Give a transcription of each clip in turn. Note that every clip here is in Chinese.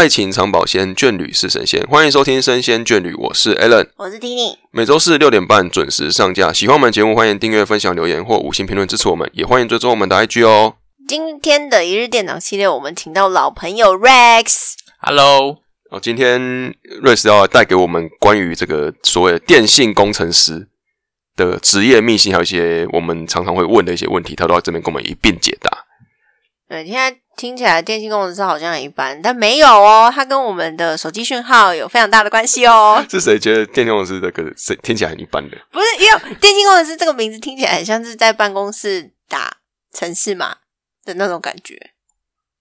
爱情长保鲜，眷侣是神仙。欢迎收听《生鲜眷侣》，我是 Alan，我是 Tini。每周四六点半准时上架。喜欢我们节目，欢迎订阅、分享、留言或五星评论支持我们，也欢迎追踪我们的 IG 哦。今天的一日店长系列，我们请到老朋友 Rex。Hello，哦，今天 Rex 要带给我们关于这个所谓的电信工程师的职业秘辛，还有一些我们常常会问的一些问题，他都要这边跟我们一并解答。对，现在听起来电信工程师好像很一般，但没有哦，它跟我们的手机讯号有非常大的关系哦。是谁觉得电信工程师这个是听起来很一般的？不是，因为电信工程师这个名字听起来很像是在办公室打城市码的那种感觉。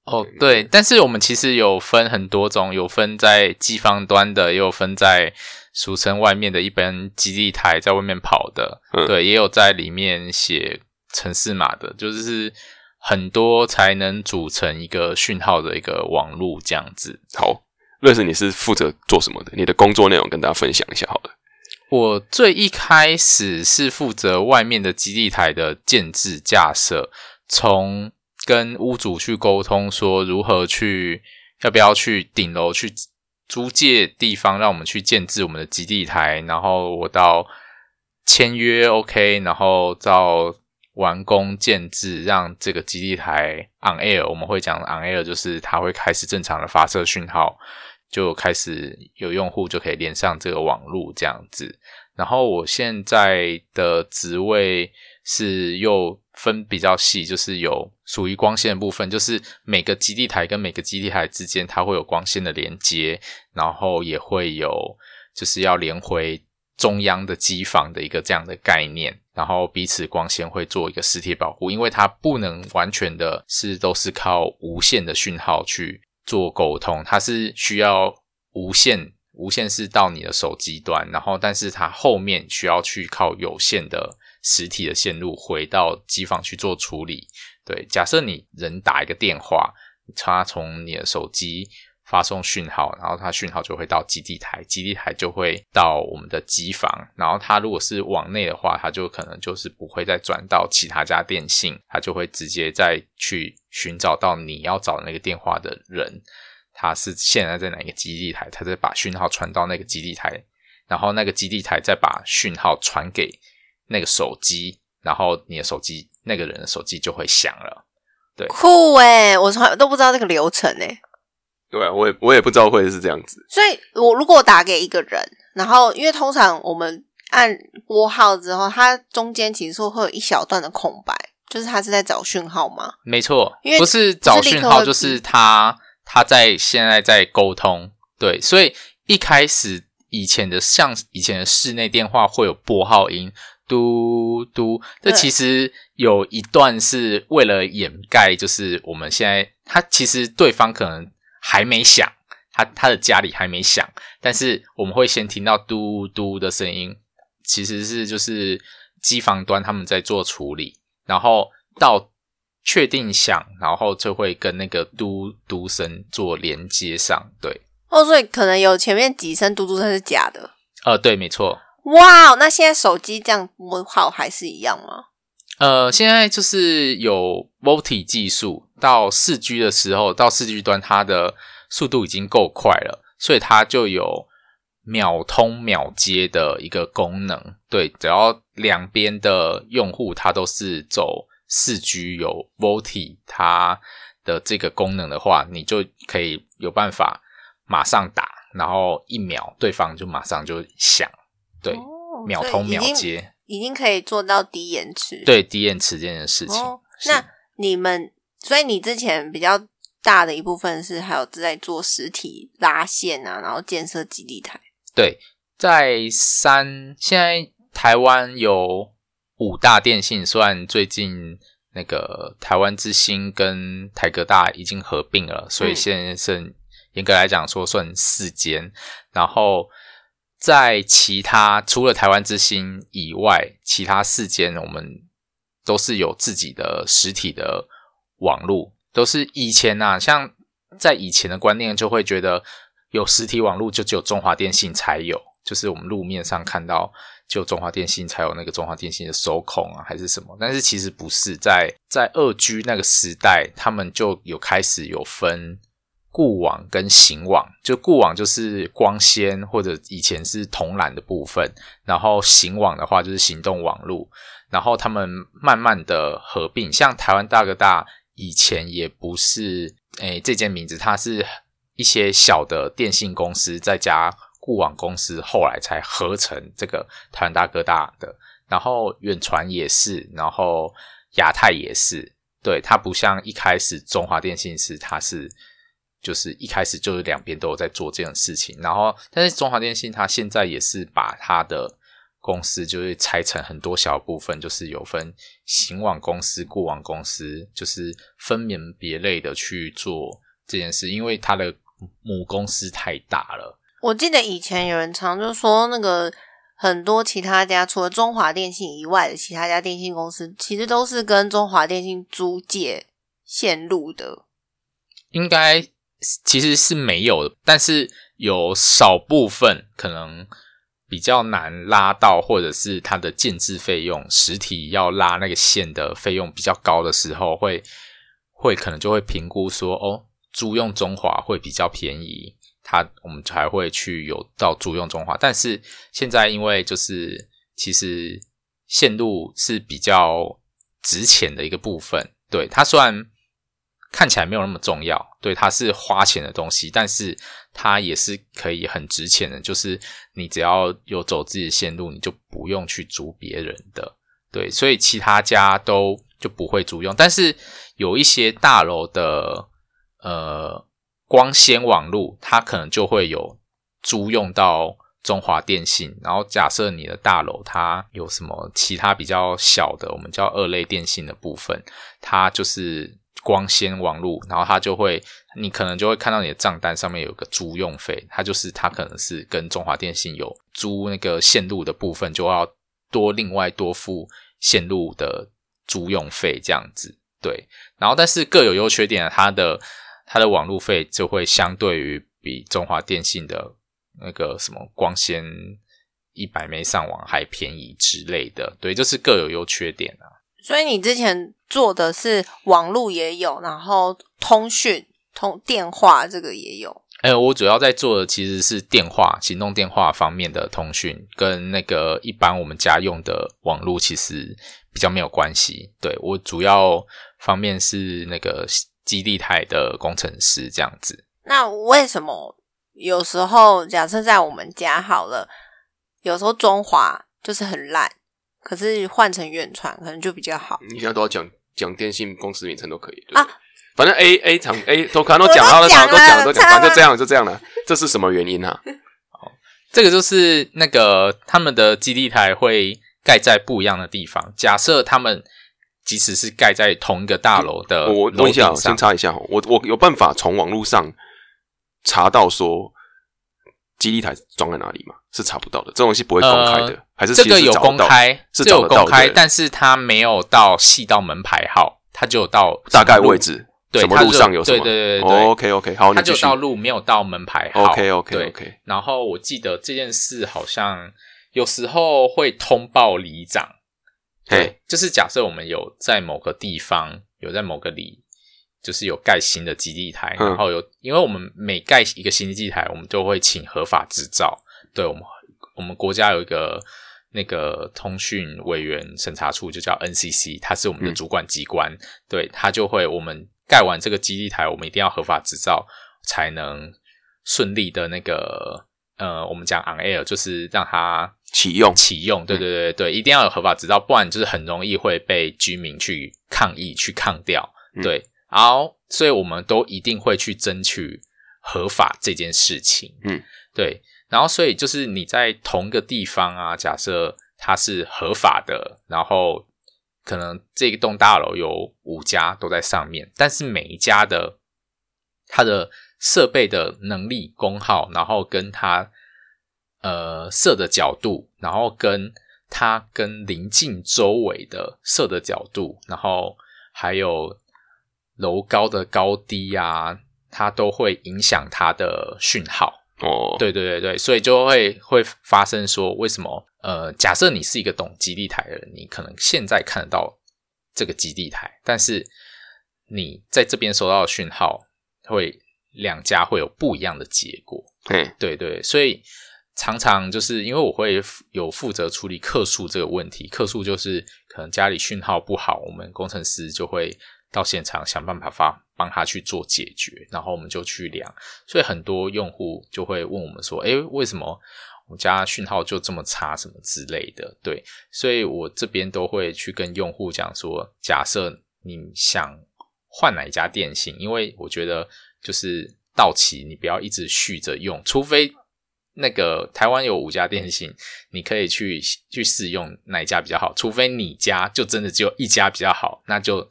哦，对，但是我们其实有分很多种，有分在机房端的，也有分在俗称外面的一般基地台在外面跑的，嗯对，也有在里面写城市码的，就是很多才能组成一个讯号的一个网络这样子。好，瑞斯，你是负责做什么的？你的工作内容跟大家分享一下好了。我最一开始是负责外面的基地台的建制架设，从跟屋主去沟通，说如何去要不要去顶楼去租借地方，让我们去建制我们的基地台，然后我到签约 OK，然后到完工建制，让这个基地台 on air，我们会讲 on air 就是它会开始正常的发射讯号，就开始有用户就可以连上这个网络这样子。然后我现在的职位是又分比较细，就是有属于光纤的部分，就是每个基地台跟每个基地台之间它会有光纤的连接，然后也会有就是要连回中央的机房的一个这样的概念，然后彼此光纤会做一个实体保护，因为它不能完全的是都是靠无线的讯号去做沟通，它是需要无线。无线是到你的手机端，然后但是它后面需要去靠有线的实体的线路回到机房去做处理。对，假设你人打一个电话，它从你的手机发送讯号，然后它讯号就会到基地台，基地台就会到我们的机房，然后它如果是往内的话，它就可能就是不会再转到其他家电信，它就会直接再去寻找到你要找那个电话的人。它是现在在哪一个基地台，它再把讯号传到那个基地台，然后那个基地台再把讯号传给那个手机，然后你的手机那个人的手机就会响了。对酷诶，我从来都不知道这个流程诶。对啊，我也我也不知道会是这样子。所以我如果打给一个人，然后因为通常我们按拨号之后，它中间其实是会有一小段的空白，就是它是在找讯号吗？没错因为，不是找讯号，就是他他在现在在沟通。对，所以一开始以前的像以前的室内电话会有拨号音，嘟嘟，这其实有一段是为了掩盖，就是我们现在他其实对方可能还没响，他他的家里还没响，但是我们会先听到嘟嘟的声音，其实是就是机房端他们在做处理，然后到确定响，然后就会跟那个嘟嘟声做连接上。对，哦，所以可能有前面几声嘟嘟声是假的。呃，对，没错。哇，那现在手机这样拨号还是一样吗？呃，现在就是有 VoLTE 技术，到四 G 的时候，到四 G 端它的速度已经够快了，所以它就有秒通秒接的一个功能。对，只要两边的用户它都是走四 G 有 VoLTE 它的这个功能的话，你就可以有办法马上打，然后一秒对方就马上就响，对，哦秒通秒，接。已经可以做到低延迟。对低延迟这件事情。哦，那你们，所以你之前比较大的一部分是还有在做实体拉线啊，然后建设基地台。对，在三现在台湾有五大电信，算最近那个台湾之星跟台科大已经合并了，所以嗯现在剩严格来讲说算四间，然后。在其他除了台湾之星以外，其他四间我们都是有自己的实体的网络，都是以前呐、像在以前的观念就会觉得有实体网络就只有中华电信才有，就是我们路面上看到就中华电信才有那个中华电信的手孔啊，还是什么？但是其实不是，在在二 G 那个时代，他们就有开始有分固网跟行网，就固网就是光纤或者以前是铜缆的部分，然后行网的话就是行动网络，然后他们慢慢的合并，像台湾大哥大以前也不是诶这间名字，它是一些小的电信公司再加固网公司，后来才合成这个台湾大哥大的，然后远传也是，然后亚太也是，对，它不像一开始中华电信是它是。就是一开始就是两边都有在做这件事情，然后但是中华电信它现在也是把它的公司就是拆成很多小部分，就是有分行网公司、固网公司，就是分门别类的去做这件事，因为它的母公司太大了。我记得以前有人常就说，那个很多其他家除了中华电信以外的其他家电信公司，其实都是跟中华电信租借线路的，应该。其实是没有的，但是有少部分可能比较难拉到，或者是它的建制费用，实体要拉那个线的费用比较高的时候，会会可能就会评估说，哦，租用中华会比较便宜，它我们才会去有到租用中华。但是现在因为就是其实线路是比较值钱的一个部分，对它虽然。看起来没有那么重要，对，它是花钱的东西，但是它也是可以很值钱的。就是你只要有走自己的线路，你就不用去租别人的，对，所以其他家都就不会租用。但是有一些大楼的呃光纤网路，它可能就会有租用到中华电信。然后假设你的大楼它有什么其他比较小的，我们叫二类电信的部分，它就是。光纤网络，然后它就会，你可能就会看到你的账单上面有个租用费，它就是它可能是跟中华电信有租那个线路的部分，就要多另外多付线路的租用费这样子，对。然后但是各有优缺点，它的它的网路费就会相对于比中华电信的那个什么光纤一百枚上网还便宜之类的，对，就是各有优缺点啊。所以你之前做的是网络也有，然后通讯、通电话这个也有。哎，我主要在做的其实是电话、行动电话方面的通讯，跟那个一般我们家用的网络其实比较没有关系。对我主要方面是那个基地台的工程师这样子。那为什么有时候假设在我们家好了，有时候中华就是很烂？可是换成远传可能就比较好。你现在都要讲讲电信公司名称都可以啊，反正 A A 厂 A 都可能都讲到了，都讲都讲，反正就这样就这样了。这是什么原因啊？哦，这个就是那个他们的基地台会盖在不一样的地方。假设他们即使是盖在同一个大楼的，我问一下，先插一下我我有办法从网络上查到说。基地台装在哪里嘛？是查不到的，这东西不会公开的，还是这个有公开？是有公开，但是它没有到细到门牌号，它就到大概位置，对，什么路上有什么？对对对对，OK OK，好，它就到路没有到门牌号，OK OK OK。然后我记得这件事好像有时候会通报里长，对，就是假设我们有在某个地方有在某个里。就是有盖新的基地台，然后有，因为我们每盖一个新基地台，我们就会请合法执照。对我们，我们国家有一个那个通讯委员审查处，就叫 NCC，它是我们的主管机关。对，它就会我们盖完这个基地台，我们一定要合法执照，才能顺利的那个呃，我们讲 on air，就是让它启用启用。对对对对，一定要有合法执照，不然就是很容易会被居民去抗议去抗掉。对。好，所以我们都一定会去争取合法这件事情。嗯，对。然后，所以就是你在同一个地方啊，假设它是合法的，然后可能这一栋大楼有五家都在上面，但是每一家的它的设备的能力、功耗，然后跟它呃设的角度，然后跟它跟邻近周围的设的角度，然后还有。楼高的高低啊，它都会影响它的讯号哦。对对对对，所以就会会发生说，为什么？呃，假设你是一个懂基地台的人，你可能现在看得到这个基地台，但是你在这边收到的讯号会两家会有不一样的结果。对，对对，所以常常就是因为我会有负责处理客诉这个问题，客诉就是可能家里讯号不好，我们工程师就会到现场想办法发帮他去做解决，然后我们就去量，所以很多用户就会问我们说：“诶，为什么我家讯号就这么差？什么之类的？”对，所以我这边都会去跟用户讲说：“假设你想换哪一家电信，因为我觉得就是到期你不要一直续着用，除非。”那个台湾有五家电信，你可以去去试用哪一家比较好。除非你家就真的只有一家比较好，那就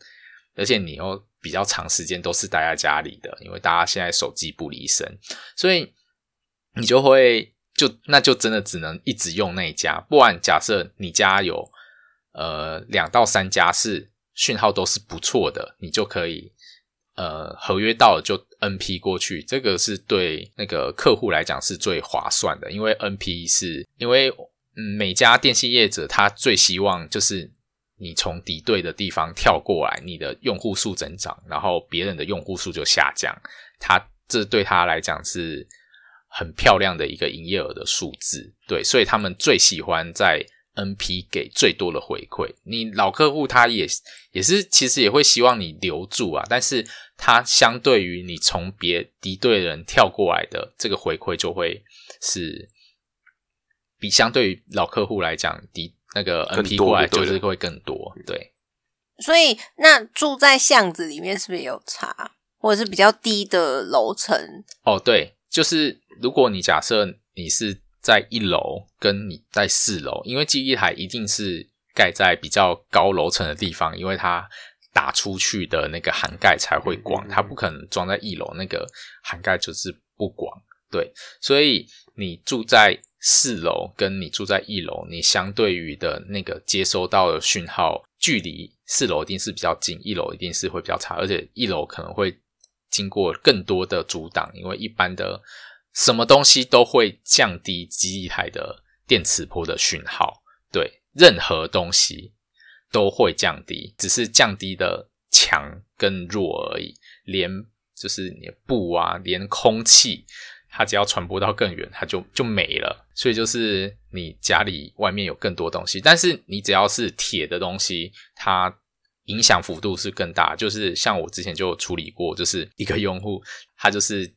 而且你又比较长时间都是待在家里的，因为大家现在手机不离身，所以你就会就那就真的只能一直用那一家。不然假设你家有呃两到三家是讯号都是不错的，你就可以。呃，合约到了就 NP 过去，这个是对那个客户来讲是最划算的，因为 NP 是因为嗯每家电信业者他最希望就是你从敌对的地方跳过来，你的用户数增长，然后别人的用户数就下降，他这对他来讲是很漂亮的一个营业额的数字，对，所以他们最喜欢在。NP 给最多的回馈，你老客户他也也是其实也会希望你留住啊，但是他相对于你从别敌对人跳过来的这个回馈就会是比相对于老客户来讲，敌那个 NP 过来就是会更多，对。所以那住在巷子里面是不是有差，或者是比较低的楼层？哦，对，就是如果你假设你是。在一楼跟你在四楼，因为记忆台一定是盖在比较高楼层的地方，因为它打出去的那个涵盖才会广，它不可能装在一楼，那个涵盖就是不广。对，所以你住在四楼跟你住在一楼，你相对于的那个接收到的讯号距离，四楼一定是比较近，一楼一定是会比较差，而且一楼可能会经过更多的阻挡，因为一般的。什么东西都会降低机翼台的电磁波的讯号，对，任何东西都会降低，只是降低的强跟弱而已。连就是你的布啊，连空气，它只要传播到更远，它就就没了。所以就是你家里外面有更多东西，但是你只要是铁的东西，它影响幅度是更大。就是像我之前就处理过，就是一个用户，他就是。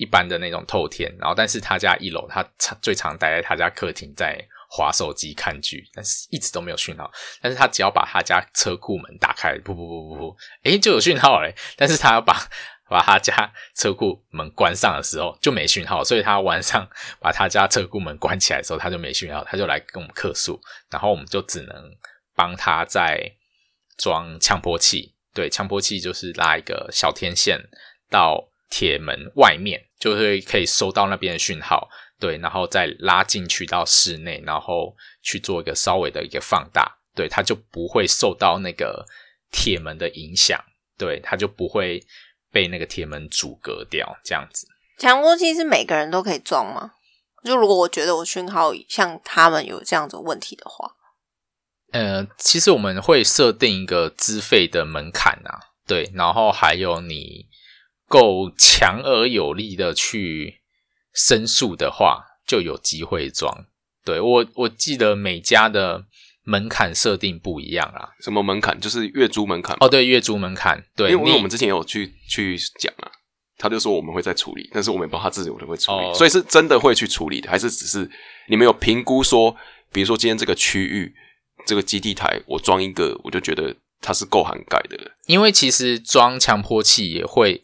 一般的那种透天，然后但是他家一楼，他常最常待在他家客厅，在划手机看剧，但是一直都没有讯号。但是他只要把他家车库门打开，不不不不不，诶，就有讯号嘞。但是他要把把他家车库门关上的时候就没讯号，所以他晚上把他家车库门关起来的时候他就没讯号，他就来跟我们客诉，然后我们就只能帮他在装强迫器，对，强迫器就是拉一个小天线到。铁门外面就会可以收到那边的讯号，对，然后再拉进去到室内，然后去做一个稍微的一个放大，对，它就不会受到那个铁门的影响，对，它就不会被那个铁门阻隔掉，这样子。强迫器是每个人都可以装吗？就如果我觉得我讯号像他们有这样子问题的话，呃，其实我们会设定一个资费的门槛啊，对，然后还有你。够强而有力的去申诉的话，就有机会装。对我，我记得每家的门槛设定不一样啊。什么门槛？就是月租门槛。哦，对，月租门槛。对，因为我们之前有去去讲啊，他就说我们会再处理，但是我们不知道他自己会不会处理，所以是真的会去处理的，还是只是你们有评估说，比如说今天这个区域这个基地台，我装一个，我就觉得它是够涵盖的了。因为其实装强迫器也会。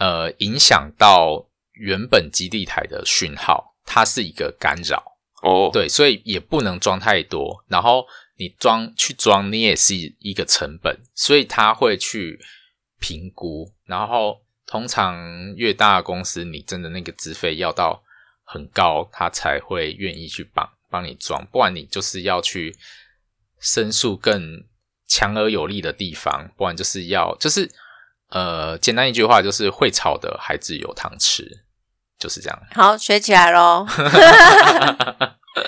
呃，影响到原本基地台的讯号，它是一个干扰哦。对，所以也不能装太多。然后你装去装，你也是一个成本，所以他会去评估。然后通常越大的公司，你真的那个资费要到很高，他才会愿意去帮帮你装。不然你就是要去申诉更强而有力的地方，不然就是要就是。呃，简单一句话就是会吵的孩子有糖吃，就是这样。好，学起来喽。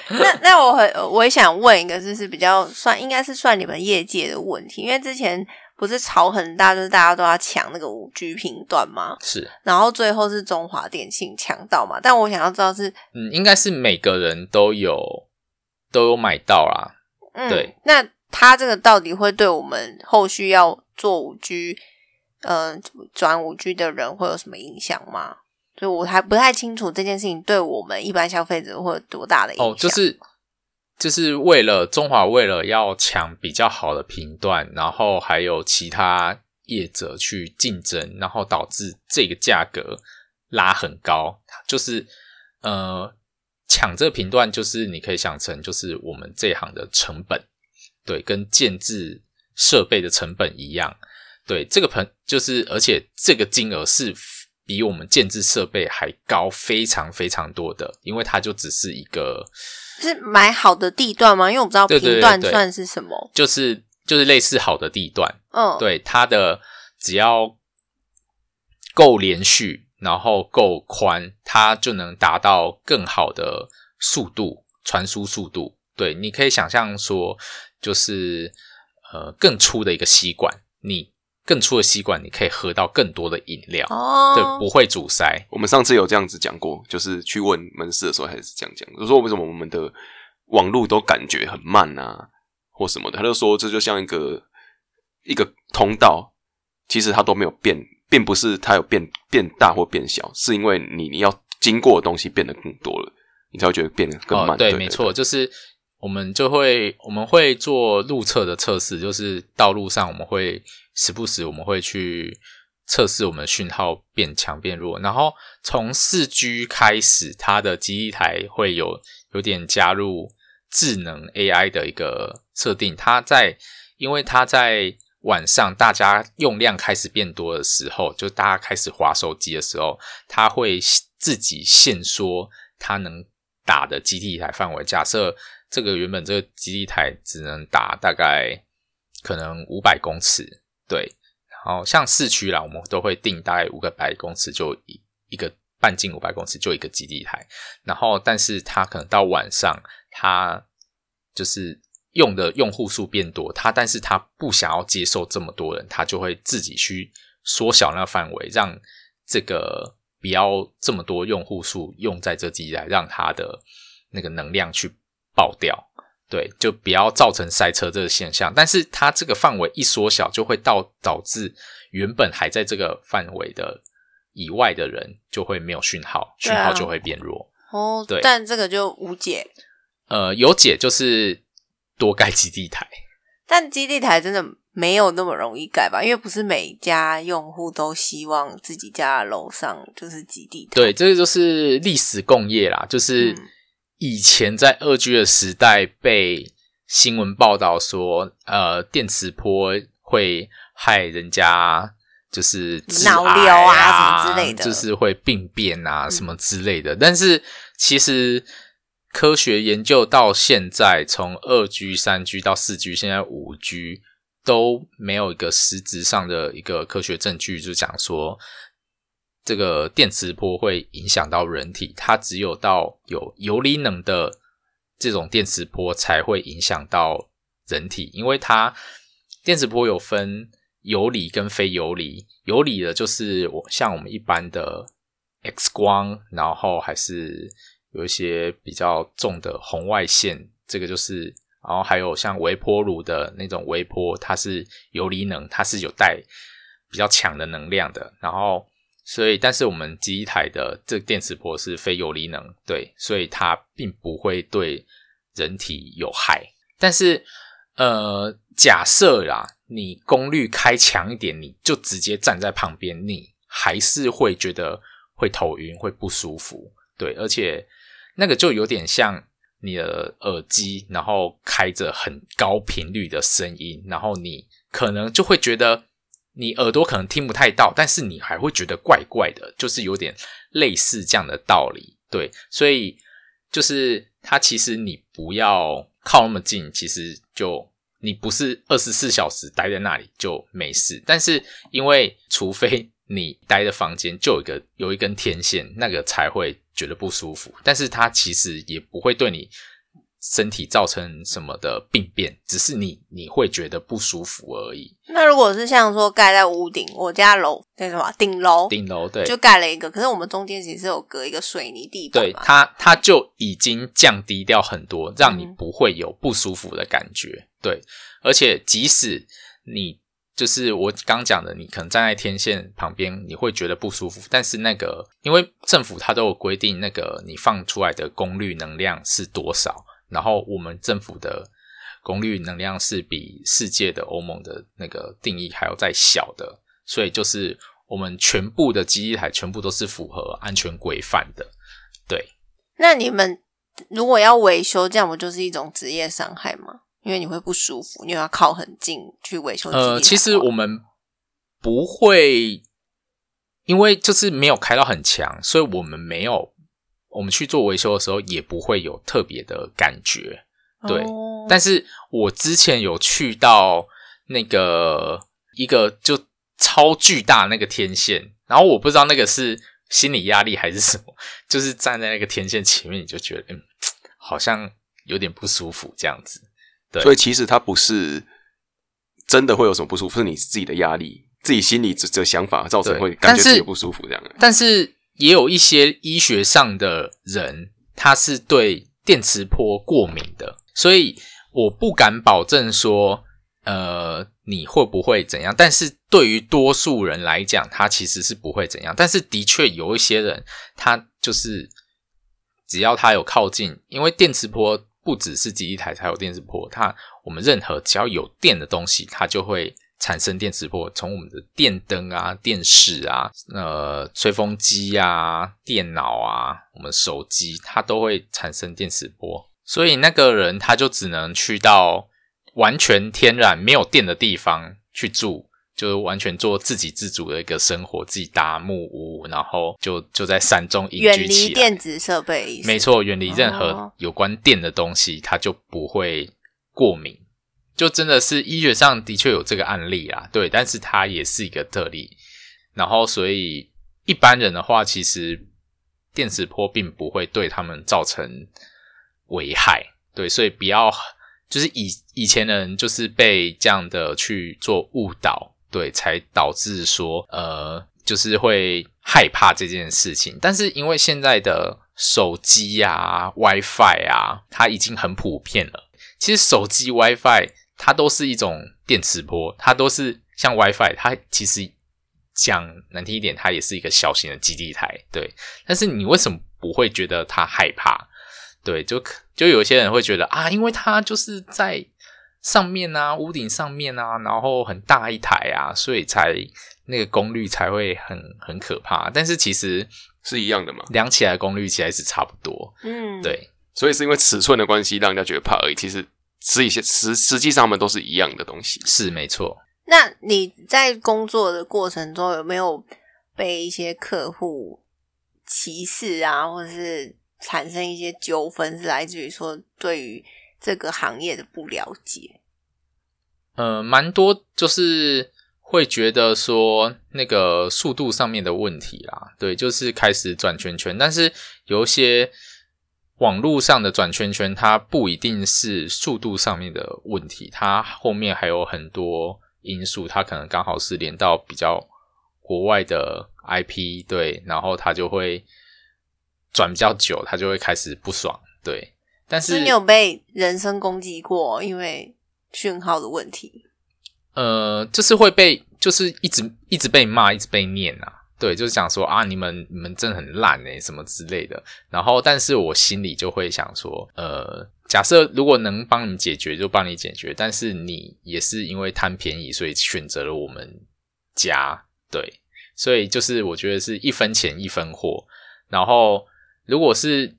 那那那我很我也想问一个，就是比较算应该是算你们业界的问题，因为之前不是吵很大，就是大家都要抢那个五 G 频段吗？是，然后最后是中华电信抢到嘛？但我想要知道是，嗯，应该是每个人都有都有买到啦。嗯，对，那他这个到底会对我们后续要做五 G，嗯，转五 G 的人会有什么影响吗？所以我还不太清楚这件事情对我们一般消费者会有多大的影响。哦，就是就是为了中华为了要抢比较好的频段，然后还有其他业者去竞争，然后导致这个价格拉很高。就是呃，抢这个频段，就是你可以想成就是我们这一行的成本，对，跟建制设备的成本一样。对，这个盆就是而且这个金额是。比我们建制设备还高非常非常多的，因为它就只是一个是买好的地段吗？因为我不知道频段算是什么，就是就是类似好的地段，嗯，对，它的只要够连续，然后够宽，它就能达到更好的速度传输速度。对，你可以想象说，就是呃更粗的一个吸管，你。更粗的吸管，你可以喝到更多的饮料，对，不会阻塞。我们上次有这样子讲过，就是去问门市的时候，还是这样讲，就说为什么我们的网络都感觉很慢啊，或什么的。他就说，这就像一个一个通道，其实它都没有变，并不是它有变变大或变小，是因为你你要经过的东西变得更多了，你才会觉得变得更慢。对，没错，就是我们就会我们会做路测的测试，就是道路上我们会。时不时我们会去测试我们的讯号变强变弱，然后从四 G 开始，它的基地台会有有点加入智能 AI 的一个设定。它在因为它在晚上大家用量开始变多的时候，就大家开始划手机的时候，它会自己限缩它能打的基地台范围。假设这个原本这个基地台只能打大概可能五百公尺。对，然后像市区啦，我们都会定大概五个百公尺就一一个半径五百公尺就一个基地台，然后但是它可能到晚上，它就是用的用户数变多，它但是它不想要接受这么多人，它就会自己去缩小那个范围，让这个不要这么多用户数用在这基地台，让它的那个能量去爆掉。对，就不要造成塞车这个现象。但是它这个范围一缩小，就会到导致原本还在这个范围的以外的人就会没有讯号，讯号就会变弱。哦，对，但这个就无解。呃，有解就是多盖基地台，但基地台真的没有那么容易盖吧？因为不是每家用户都希望自己家楼上就是基地台。对，这个就是历史共业啦，就是。以前在二 G 的时代，被新闻报道说，呃，电磁波会害人家，就是脑瘤啊什么之类的，就是会病变啊什么之类的。但是其实科学研究到现在，从二 G、三 G 到四 G，现在五 G 都没有一个实质上的一个科学证据，就讲说。这个电磁波会影响到人体，它只有到有游离能的这种电磁波才会影响到人体，因为它电磁波有分游离跟非游离，游离的就是我像我们一般的 X 光，然后还是有一些比较重的红外线，这个就是，然后还有像微波炉的那种微波，它是游离能，它是有带比较强的能量的，然后。所以，但是我们机台的这电磁波是非游离能，对，所以它并不会对人体有害。但是，呃，假设啦，你功率开强一点，你就直接站在旁边，你还是会觉得会头晕，会不舒服，对，而且那个就有点像你的耳机，然后开着很高频率的声音，然后你可能就会觉得。你耳朵可能听不太到，但是你还会觉得怪怪的，就是有点类似这样的道理，对。所以就是它其实你不要靠那么近，其实就你不是二十四小时待在那里就没事。但是因为除非你待的房间就有一个有一根天线，那个才会觉得不舒服。但是它其实也不会对你身体造成什么的病变，只是你你会觉得不舒服而已。那如果是像说盖在屋顶，我家楼那什么顶楼，顶楼对，就盖了一个，可是我们中间其实有隔一个水泥地板，对它它就已经降低掉很多，让你不会有不舒服的感觉。对，而且即使你就是我刚讲的，你可能站在天线旁边，你会觉得不舒服，但是那个因为政府它都有规定，那个你放出来的功率能量是多少。然后我们政府的功率能量是比世界的欧盟的那个定义还要再小的，所以就是我们全部的机台全部都是符合安全规范的。对，那你们如果要维修，这样不就是一种职业伤害吗？因为你会不舒服，因为要靠很近去维修。呃，其实我们不会，因为就是没有开到很强，所以我们没有。我们去做维修的时候，也不会有特别的感觉，对。但是我之前有去到那个一个就超巨大那个天线，然后我不知道那个是心理压力还是什么，就是站在那个天线前面，你就觉得嗯，好像有点不舒服这样子。对，所以其实它不是真的会有什么不舒服，是你自己的压力、自己心里这这想法造成会感觉自己不舒服这样。但是。也有一些医学上的人，他是对电磁波过敏的，所以我不敢保证说，呃，你会不会怎样？但是对于多数人来讲，他其实是不会怎样。但是的确有一些人，他就是只要他有靠近，因为电磁波不只是基地台才有电磁波，它我们任何只要有电的东西，它就会。产生电磁波，从我们的电灯啊、电视啊、呃、吹风机啊、电脑啊、我们手机，它都会产生电磁波。所以那个人他就只能去到完全天然没有电的地方去住，就是完全做自给自足的一个生活，自己搭木屋，然后就就在山中隐居起来。电子设备，没错，远离任何有关电的东西，他就不会过敏。就真的是医学上的确有这个案例啦，对，但是它也是一个特例。然后，所以一般人的话，其实电磁波并不会对他们造成危害，对，所以不要就是以以前的人就是被这样的去做误导，对，才导致说呃，就是会害怕这件事情。但是因为现在的手机啊、WiFi 啊，它已经很普遍了。其实手机 WiFi。它都是一种电磁波，它都是像 WiFi，它其实讲难听一点，它也是一个小型的基地台，对。但是你为什么不会觉得它害怕？对，就就有些人会觉得啊，因为它就是在上面啊，屋顶上面啊，然后很大一台啊，所以才那个功率才会很很可怕。但是其实是一样的嘛，量起来功率其实是差不多，嗯，对。所以是因为尺寸的关系，让人家觉得怕而已。其实。实一些实实际上，他们都是一样的东西，是没错。那你在工作的过程中，有没有被一些客户歧视啊，或者是产生一些纠纷，是来自于说对于这个行业的不了解？呃，蛮多，就是会觉得说那个速度上面的问题啦，对，就是开始转圈圈，但是有一些。网络上的转圈圈，它不一定是速度上面的问题，它后面还有很多因素，它可能刚好是连到比较国外的 IP，对，然后它就会转比较久，它就会开始不爽，对。但是你有被人身攻击过，因为讯号的问题？呃，就是会被，就是一直一直被骂，一直被念啊。对，就是想说啊，你们你们真的很烂哎，什么之类的。然后，但是我心里就会想说，呃，假设如果能帮你解决，就帮你解决。但是你也是因为贪便宜，所以选择了我们家。对，所以就是我觉得是一分钱一分货。然后，如果是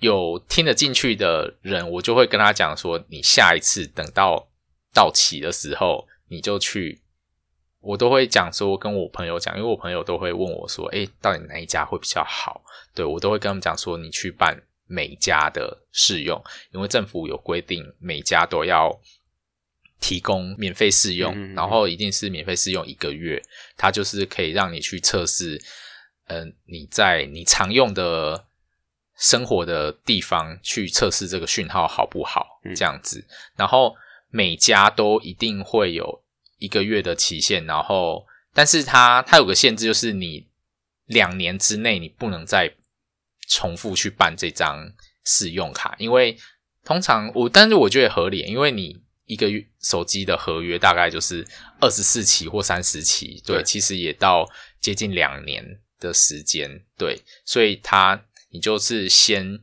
有听得进去的人，我就会跟他讲说，你下一次等到到期的时候，你就去。我都会讲说，跟我朋友讲，因为我朋友都会问我说：“哎，到底哪一家会比较好？”对我都会跟他们讲说：“你去办每家的试用，因为政府有规定，每家都要提供免费试用，然后一定是免费试用一个月，它就是可以让你去测试，嗯，你在你常用的生活的地方去测试这个讯号好不好，这样子。然后每家都一定会有一个月的期限，然后但是它它有个限制，就是你两年之内你不能再重复去办这张试用卡，因为通常我但是我觉得合理，因为你一个月手机的合约大概就是二十四期或三十期，对，其实也到接近两年的时间，对，所以它。你就是先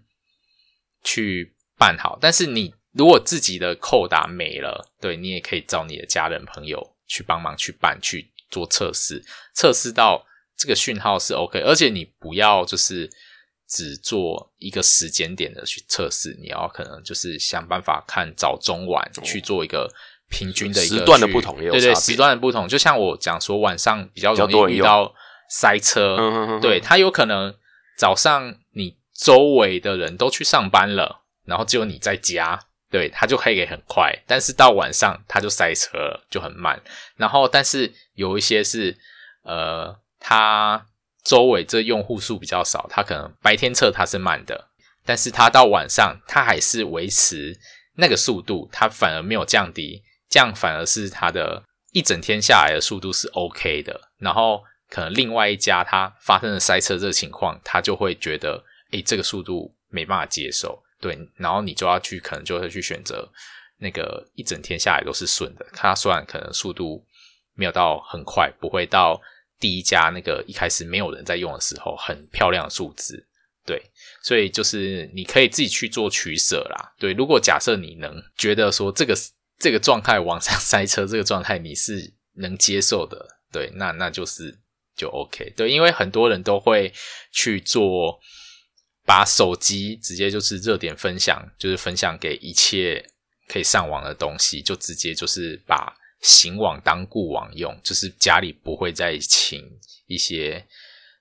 去办好，但是你如果自己的扣打没了，对你也可以找你的家人朋友去帮忙去办去做测试，测试到这个讯号是 OK，而且你不要就是只做一个时间点的去测试，你要可能就是想办法看早中晚去做一个平均的一个时段的不同，对对，时段的不同，就像我讲说晚上比较容易遇到塞车，对他有可能。早上你周围的人都去上班了，然后只有你在家，对他就可以很快。但是到晚上他就塞车了，就很慢。然后，但是有一些是，呃，他周围这用户数比较少，他可能白天测他是慢的，但是他到晚上他还是维持那个速度，他反而没有降低，这样反而是他的一整天下来的速度是 OK 的。然后。可能另外一家他发生了塞车这个情况，他就会觉得，诶，这个速度没办法接受，对，然后你就要去，可能就会去选择那个一整天下来都是顺的，它虽然可能速度没有到很快，不会到第一家那个一开始没有人在用的时候很漂亮的数字，对，所以就是你可以自己去做取舍啦，对，如果假设你能觉得说这个这个状态往上塞车这个状态你是能接受的，对，那那就是。就 OK，对，因为很多人都会去做，把手机直接就是热点分享，就是分享给一切可以上网的东西，就直接就是把行网当固网用，就是家里不会再请一些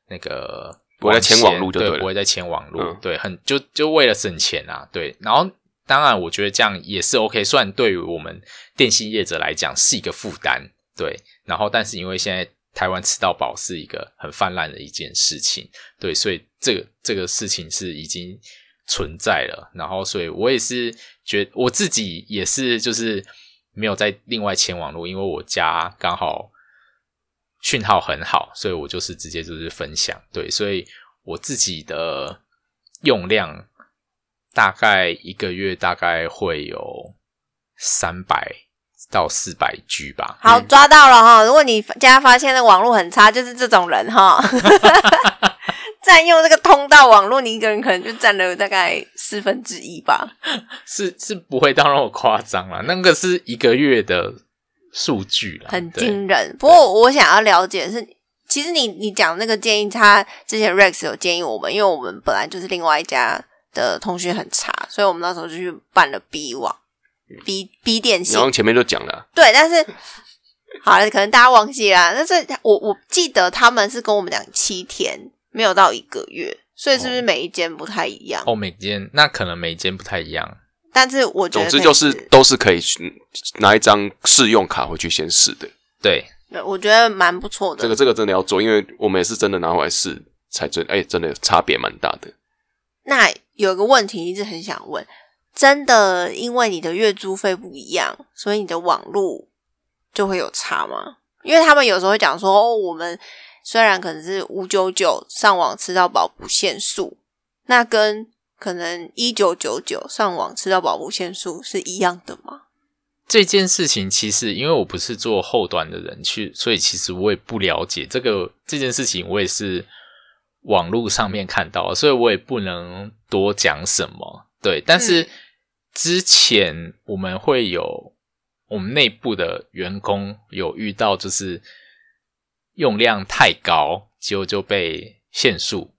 那个不会再牵网路，对，不会再牵网路，对，很就就为了省钱啊，对，然后当然我觉得这样也是 OK，虽然对于我们电信业者来讲是一个负担，对，然后但是因为现在。台湾吃到饱是一个很泛滥的一件事情，对，所以这个这个事情是已经存在了。然后，所以我也是觉我自己也是就是没有在另外牵网络，因为我家刚好讯号很好，所以我就是直接就是分享。对，所以我自己的用量大概一个月大概会有三百。到四百 G 吧。好，抓到了哈！如果你家发现的网络很差，就是这种人哈，占用这个通道网络，你一个人可能就占了大概四分之一吧。是是不会到那么夸张了，那个是一个月的数据了，很惊人。不过我想要了解的是，其实你你讲那个建议，他之前 Rex 有建议我们，因为我们本来就是另外一家的通讯很差，所以我们那时候就去办了 B 网。B B 电信，然后前面就讲了，对，但是好了，可能大家忘记了。但是我我记得他们是跟我们讲七天，没有到一个月，所以是不是每一间不太一样？哦，每间那可能每间不太一样。但是我觉得，总之就是都是可以拿一张试用卡回去先试的。对，对，我觉得蛮不错的。这个这个真的要做，因为我们也是真的拿回来试才真，哎，真的差别蛮大的。那有个问题一直很想问。真的，因为你的月租费不一样，所以你的网络就会有差吗？因为他们有时候会讲说，哦，我们虽然可能是五九九上网吃到饱不限速，那跟可能一九九九上网吃到饱不限速是一样的吗？这件事情其实，因为我不是做后端的人去，所以其实我也不了解这个这件事情。我也是网络上面看到，所以我也不能多讲什么。对，但是。之前我们会有我们内部的员工有遇到，就是用量太高，结果就被限速。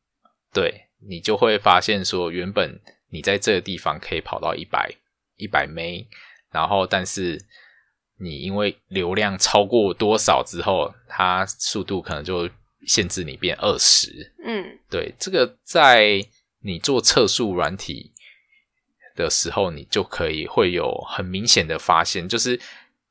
对你就会发现说，原本你在这个地方可以跑到一百一百 m 然后但是你因为流量超过多少之后，它速度可能就限制你变二十。嗯，对，这个在你做测速软体。的时候，你就可以会有很明显的发现，就是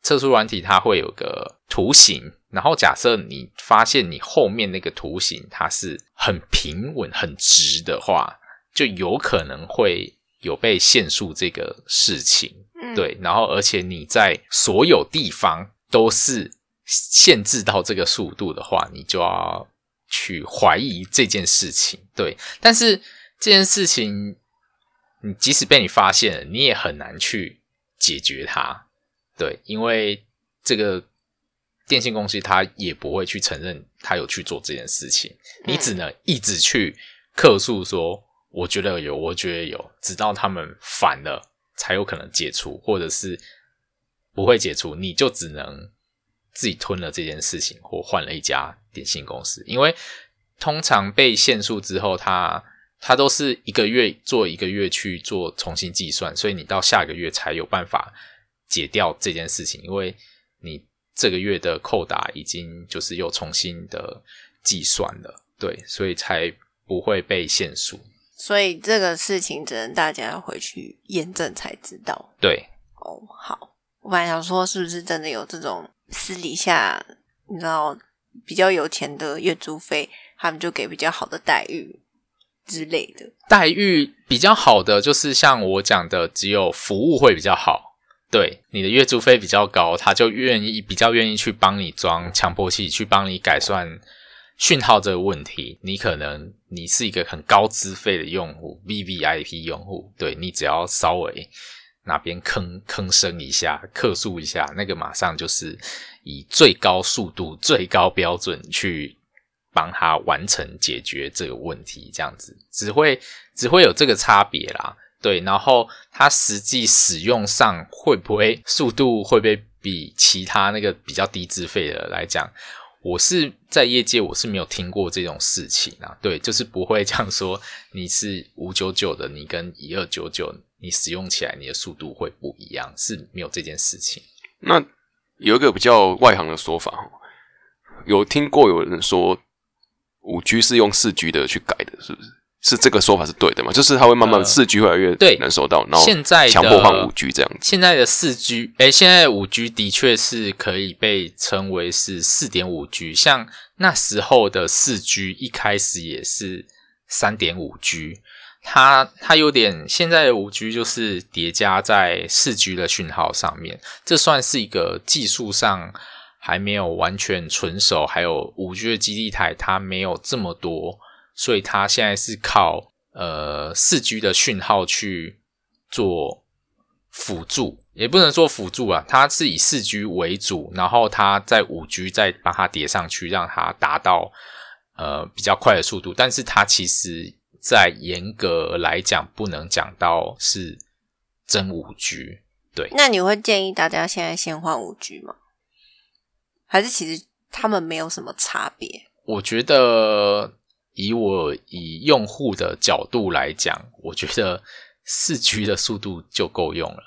测速软体它会有个图形，然后假设你发现你后面那个图形它是很平稳、很直的话，就有可能会有被限速这个事情。对，然后而且你在所有地方都是限制到这个速度的话，你就要去怀疑这件事情。对，但是这件事情，你即使被你发现了，你也很难去解决它。对，因为这个电信公司他也不会去承认他有去做这件事情，你只能一直去客诉说，我觉得有，我觉得有，直到他们反了。才有可能解除，或者是不会解除，你就只能自己吞了这件事情，或换了一家电信公司。因为通常被限速之后，它它都是一个月做一个月去做重新计算，所以你到下个月才有办法解掉这件事情，因为你这个月的扣打已经就是又重新的计算了，对，所以才不会被限速。所以这个事情只能大家回去验证才知道。对，哦，好，我本来想说，是不是真的有这种私底下，你知道比较有钱的月租费，他们就给比较好的待遇之类的。待遇比较好的，就是像我讲的，只有服务会比较好。对，你的月租费比较高，他就愿意比较愿意去帮你装强迫器，去帮你改善。讯号这个问题，你可能你是一个很高资费的用户，V V I P 用户，对你只要稍微哪边吭吭声一下，客诉一下，那个马上就是以最高速度、最高标准去帮他完成解决这个问题，这样子只会只会有这个差别啦。对，然后它实际使用上会不会速度会不会比其他那个比较低资费的来讲？我是在业界，我是没有听过这种事情啊。对，就是不会这样说。你是五九九的，你跟一二九九，你使用起来你的速度会不一样，是没有这件事情。那有一个比较外行的说法，有听过有人说五 G 是用四 G 的去改的，是不是？是这个说法是对的嘛？就是它会慢慢四 G 越来越难收到，然后现在强迫换五 G 这样子。现在的四 G，哎，现在五 G 的确是可以被称为是四点五 G，像那时候的四 G 一开始也是三点五 G，它它有点现在的五 G 就是叠加在四 G 的讯号上面，这算是一个技术上还没有完全纯熟，还有五 G 的基地台它没有这么多。所以它现在是靠呃四 G 的讯号去做辅助，也不能说辅助啊，它是以四 G 为主，然后它在五 G 再把它叠上去，让它达到呃比较快的速度。但是它其实在严格来讲，不能讲到是真五 G。对，那你会建议大家现在先换五 G 吗？还是其实他们没有什么差别？我觉得。以我以用户的角度来讲，我觉得四 G 的速度就够用了。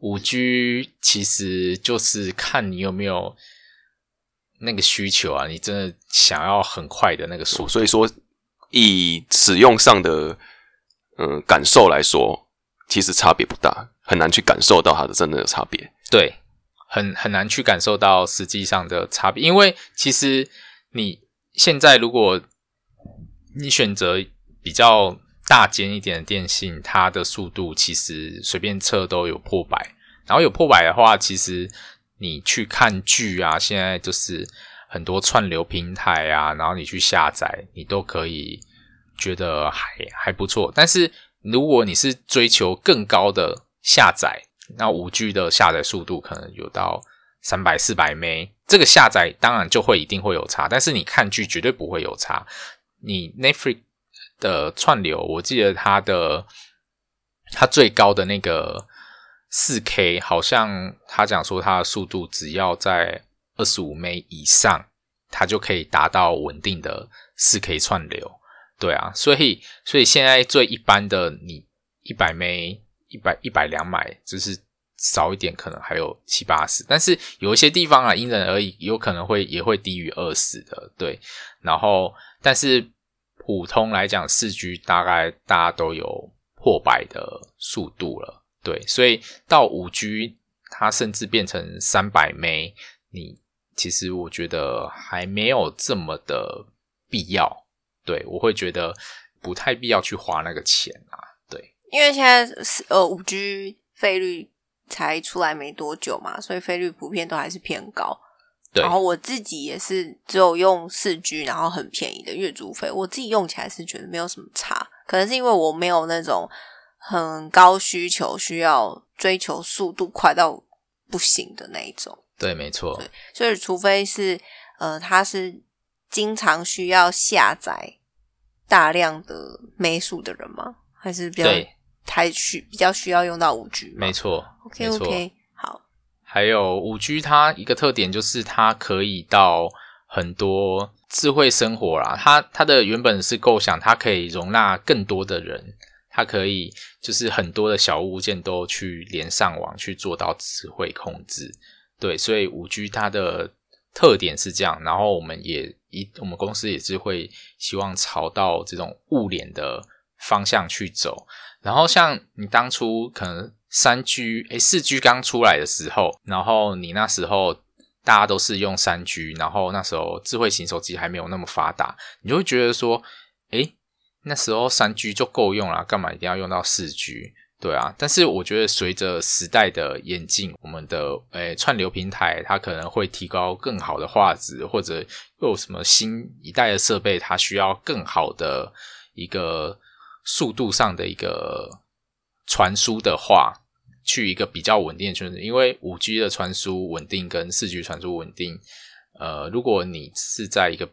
五 G 其实就是看你有没有那个需求啊，你真的想要很快的那个速度。所以说，以使用上的嗯感受来说，其实差别不大，很难去感受到它的真正的差别。对，很很难去感受到实际上的差别，因为其实你现在如果你选择比较大间一点的电信，它的速度其实随便测都有破百。然后有破百的话，其实你去看剧啊，现在就是很多串流平台啊，然后你去下载，你都可以觉得还还不错。但是如果你是追求更高的下载，那五 G 的下载速度可能有到三百、四百 M，这个下载当然就会一定会有差，但是你看剧绝对不会有差。你 Netflix 的串流，我记得它的它最高的那个四 K，好像他讲说它的速度只要在二十五 M 以上，它就可以达到稳定的四 K 串流。对啊，所以所以现在最一般的你一百 M、一百一百两买，就是少一点，可能还有七八十。但是有一些地方啊，因人而异，有可能会也会低于二十的。对，然后。但是普通来讲，四 G 大概大家都有破百的速度了，对，所以到五 G 它甚至变成三百 M，你其实我觉得还没有这么的必要，对我会觉得不太必要去花那个钱啊。对，因为现在呃五 G 费率才出来没多久嘛，所以费率普遍都还是偏高。对，然后我自己也是只有用四 G，然后很便宜的月租费，我自己用起来是觉得没有什么差。可能是因为我没有那种很高需求，需要追求速度快到不行的那一种。对，没错。对，所以除非是呃，他是经常需要下载大量的枚数的人吗？还是比较太需比较需要用到五 G？没错。OK OK，好。还有五 G，它一个特点就是它可以到很多智慧生活啦。它它的原本是构想，它可以容纳更多的人，它可以就是很多的小物件都去连上网，去做到智慧控制。对，所以五 G 它的特点是这样，然后我们也一我们公司也是会希望朝到这种物联的方向去走。然后像你当初可能三 G 诶四 G 刚出来的时候，然后你那时候大家都是用三 G，然后那时候智慧型手机还没有那么发达，你就会觉得说，诶那时候三 G 就够用了，干嘛一定要用到四 G？对啊，但是我觉得随着时代的演进，我们的诶串流平台它可能会提高更好的画质，或者又有什么新一代的设备，它需要更好的一个速度上的一个传输的话，去一个比较稳定的圈子。因为五 G 的传输稳定跟四 G 传输稳定，呃，如果你是在一个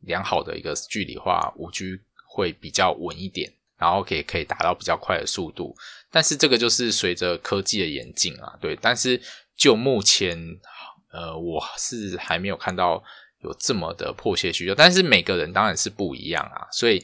良好的一个距离话，五 G 会比较稳一点。然后可以可以达到比较快的速度，但是这个就是随着科技的演进啊，对。但是就目前，呃，我是还没有看到有这么的迫切需求。但是每个人当然是不一样啊，所以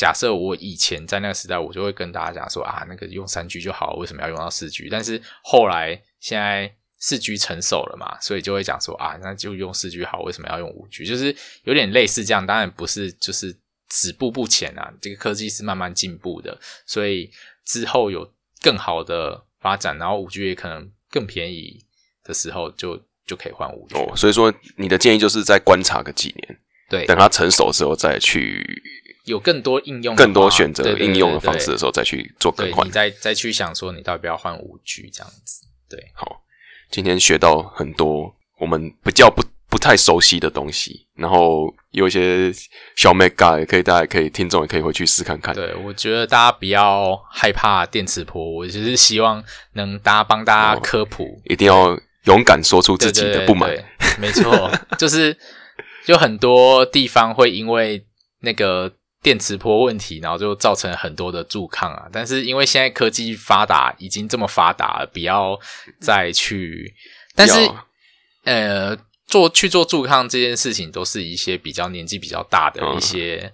假设我以前在那个时代，我就会跟大家讲说啊，那个用三 G 就好，为什么要用到四 G？但是后来现在四 G 成熟了嘛，所以就会讲说啊，那就用四 G 好，为什么要用五 G？就是有点类似这样，当然不是就是。止步不前啊！这个科技是慢慢进步的，所以之后有更好的发展，然后五 G 也可能更便宜的时候，就就可以换五 G。哦，所以说你的建议就是再观察个几年，对，等它成熟之后再去有更多应用、更多选择应用的方式的时候再去做更换，你再再去想说你到底要换五 G 这样子。对，好，今天学到很多我们比较不。不太熟悉的东西，然后有一些小 mega 也可以，大家可以听众也可以回去试看看。对，我觉得大家不要害怕电磁波，我只是希望能大家帮大家科普，一定要勇敢说出自己的不满。没错，就是有很多地方会因为那个电磁波问题，然后就造成很多的阻抗啊。但是因为现在科技发达，已经这么发达了，不要再去。但是呃。做去做助抗这件事情，都是一些比较年纪比较大的一些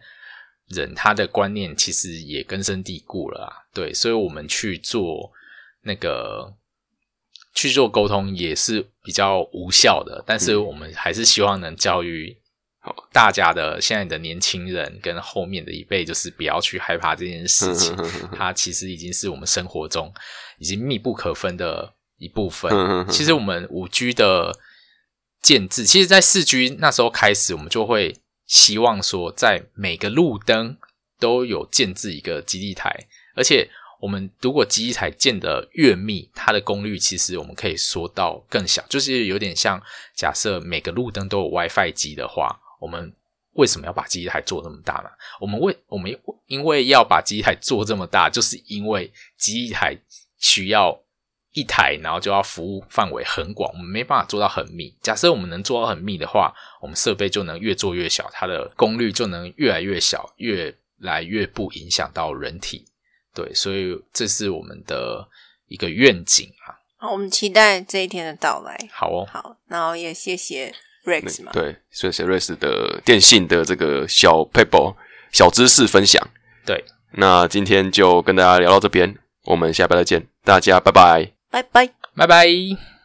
人，他的观念其实也根深蒂固了啊。对，所以我们去做那个去做沟通也是比较无效的。但是我们还是希望能教育大家的现在的年轻人跟后面的一辈，就是不要去害怕这件事情。它其实已经是我们生活中已经密不可分的一部分。其实我们五 G 的。建制，其实，在四 G 那时候开始，我们就会希望说，在每个路灯都有建制一个基地台，而且我们如果基地台建的越密，它的功率其实我们可以缩到更小，就是有点像假设每个路灯都有 WiFi 机的话，我们为什么要把机器台做这么大呢？我们为我们因为要把机器台做这么大，就是因为机器台需要。一台，然后就要服务范围很广，我们没办法做到很密。假设我们能做到很密的话，我们设备就能越做越小，它的功率就能越来越小，越来越不影响到人体。对，所以这是我们的一个愿景啊。好，我们期待这一天的到来。好哦，好，然后也谢谢 Rex 嘛。对，谢谢 Rex 的电信的这个小 paper 小知识分享。对，那今天就跟大家聊到这边，我们下拜再见，大家拜拜。拜拜，拜拜。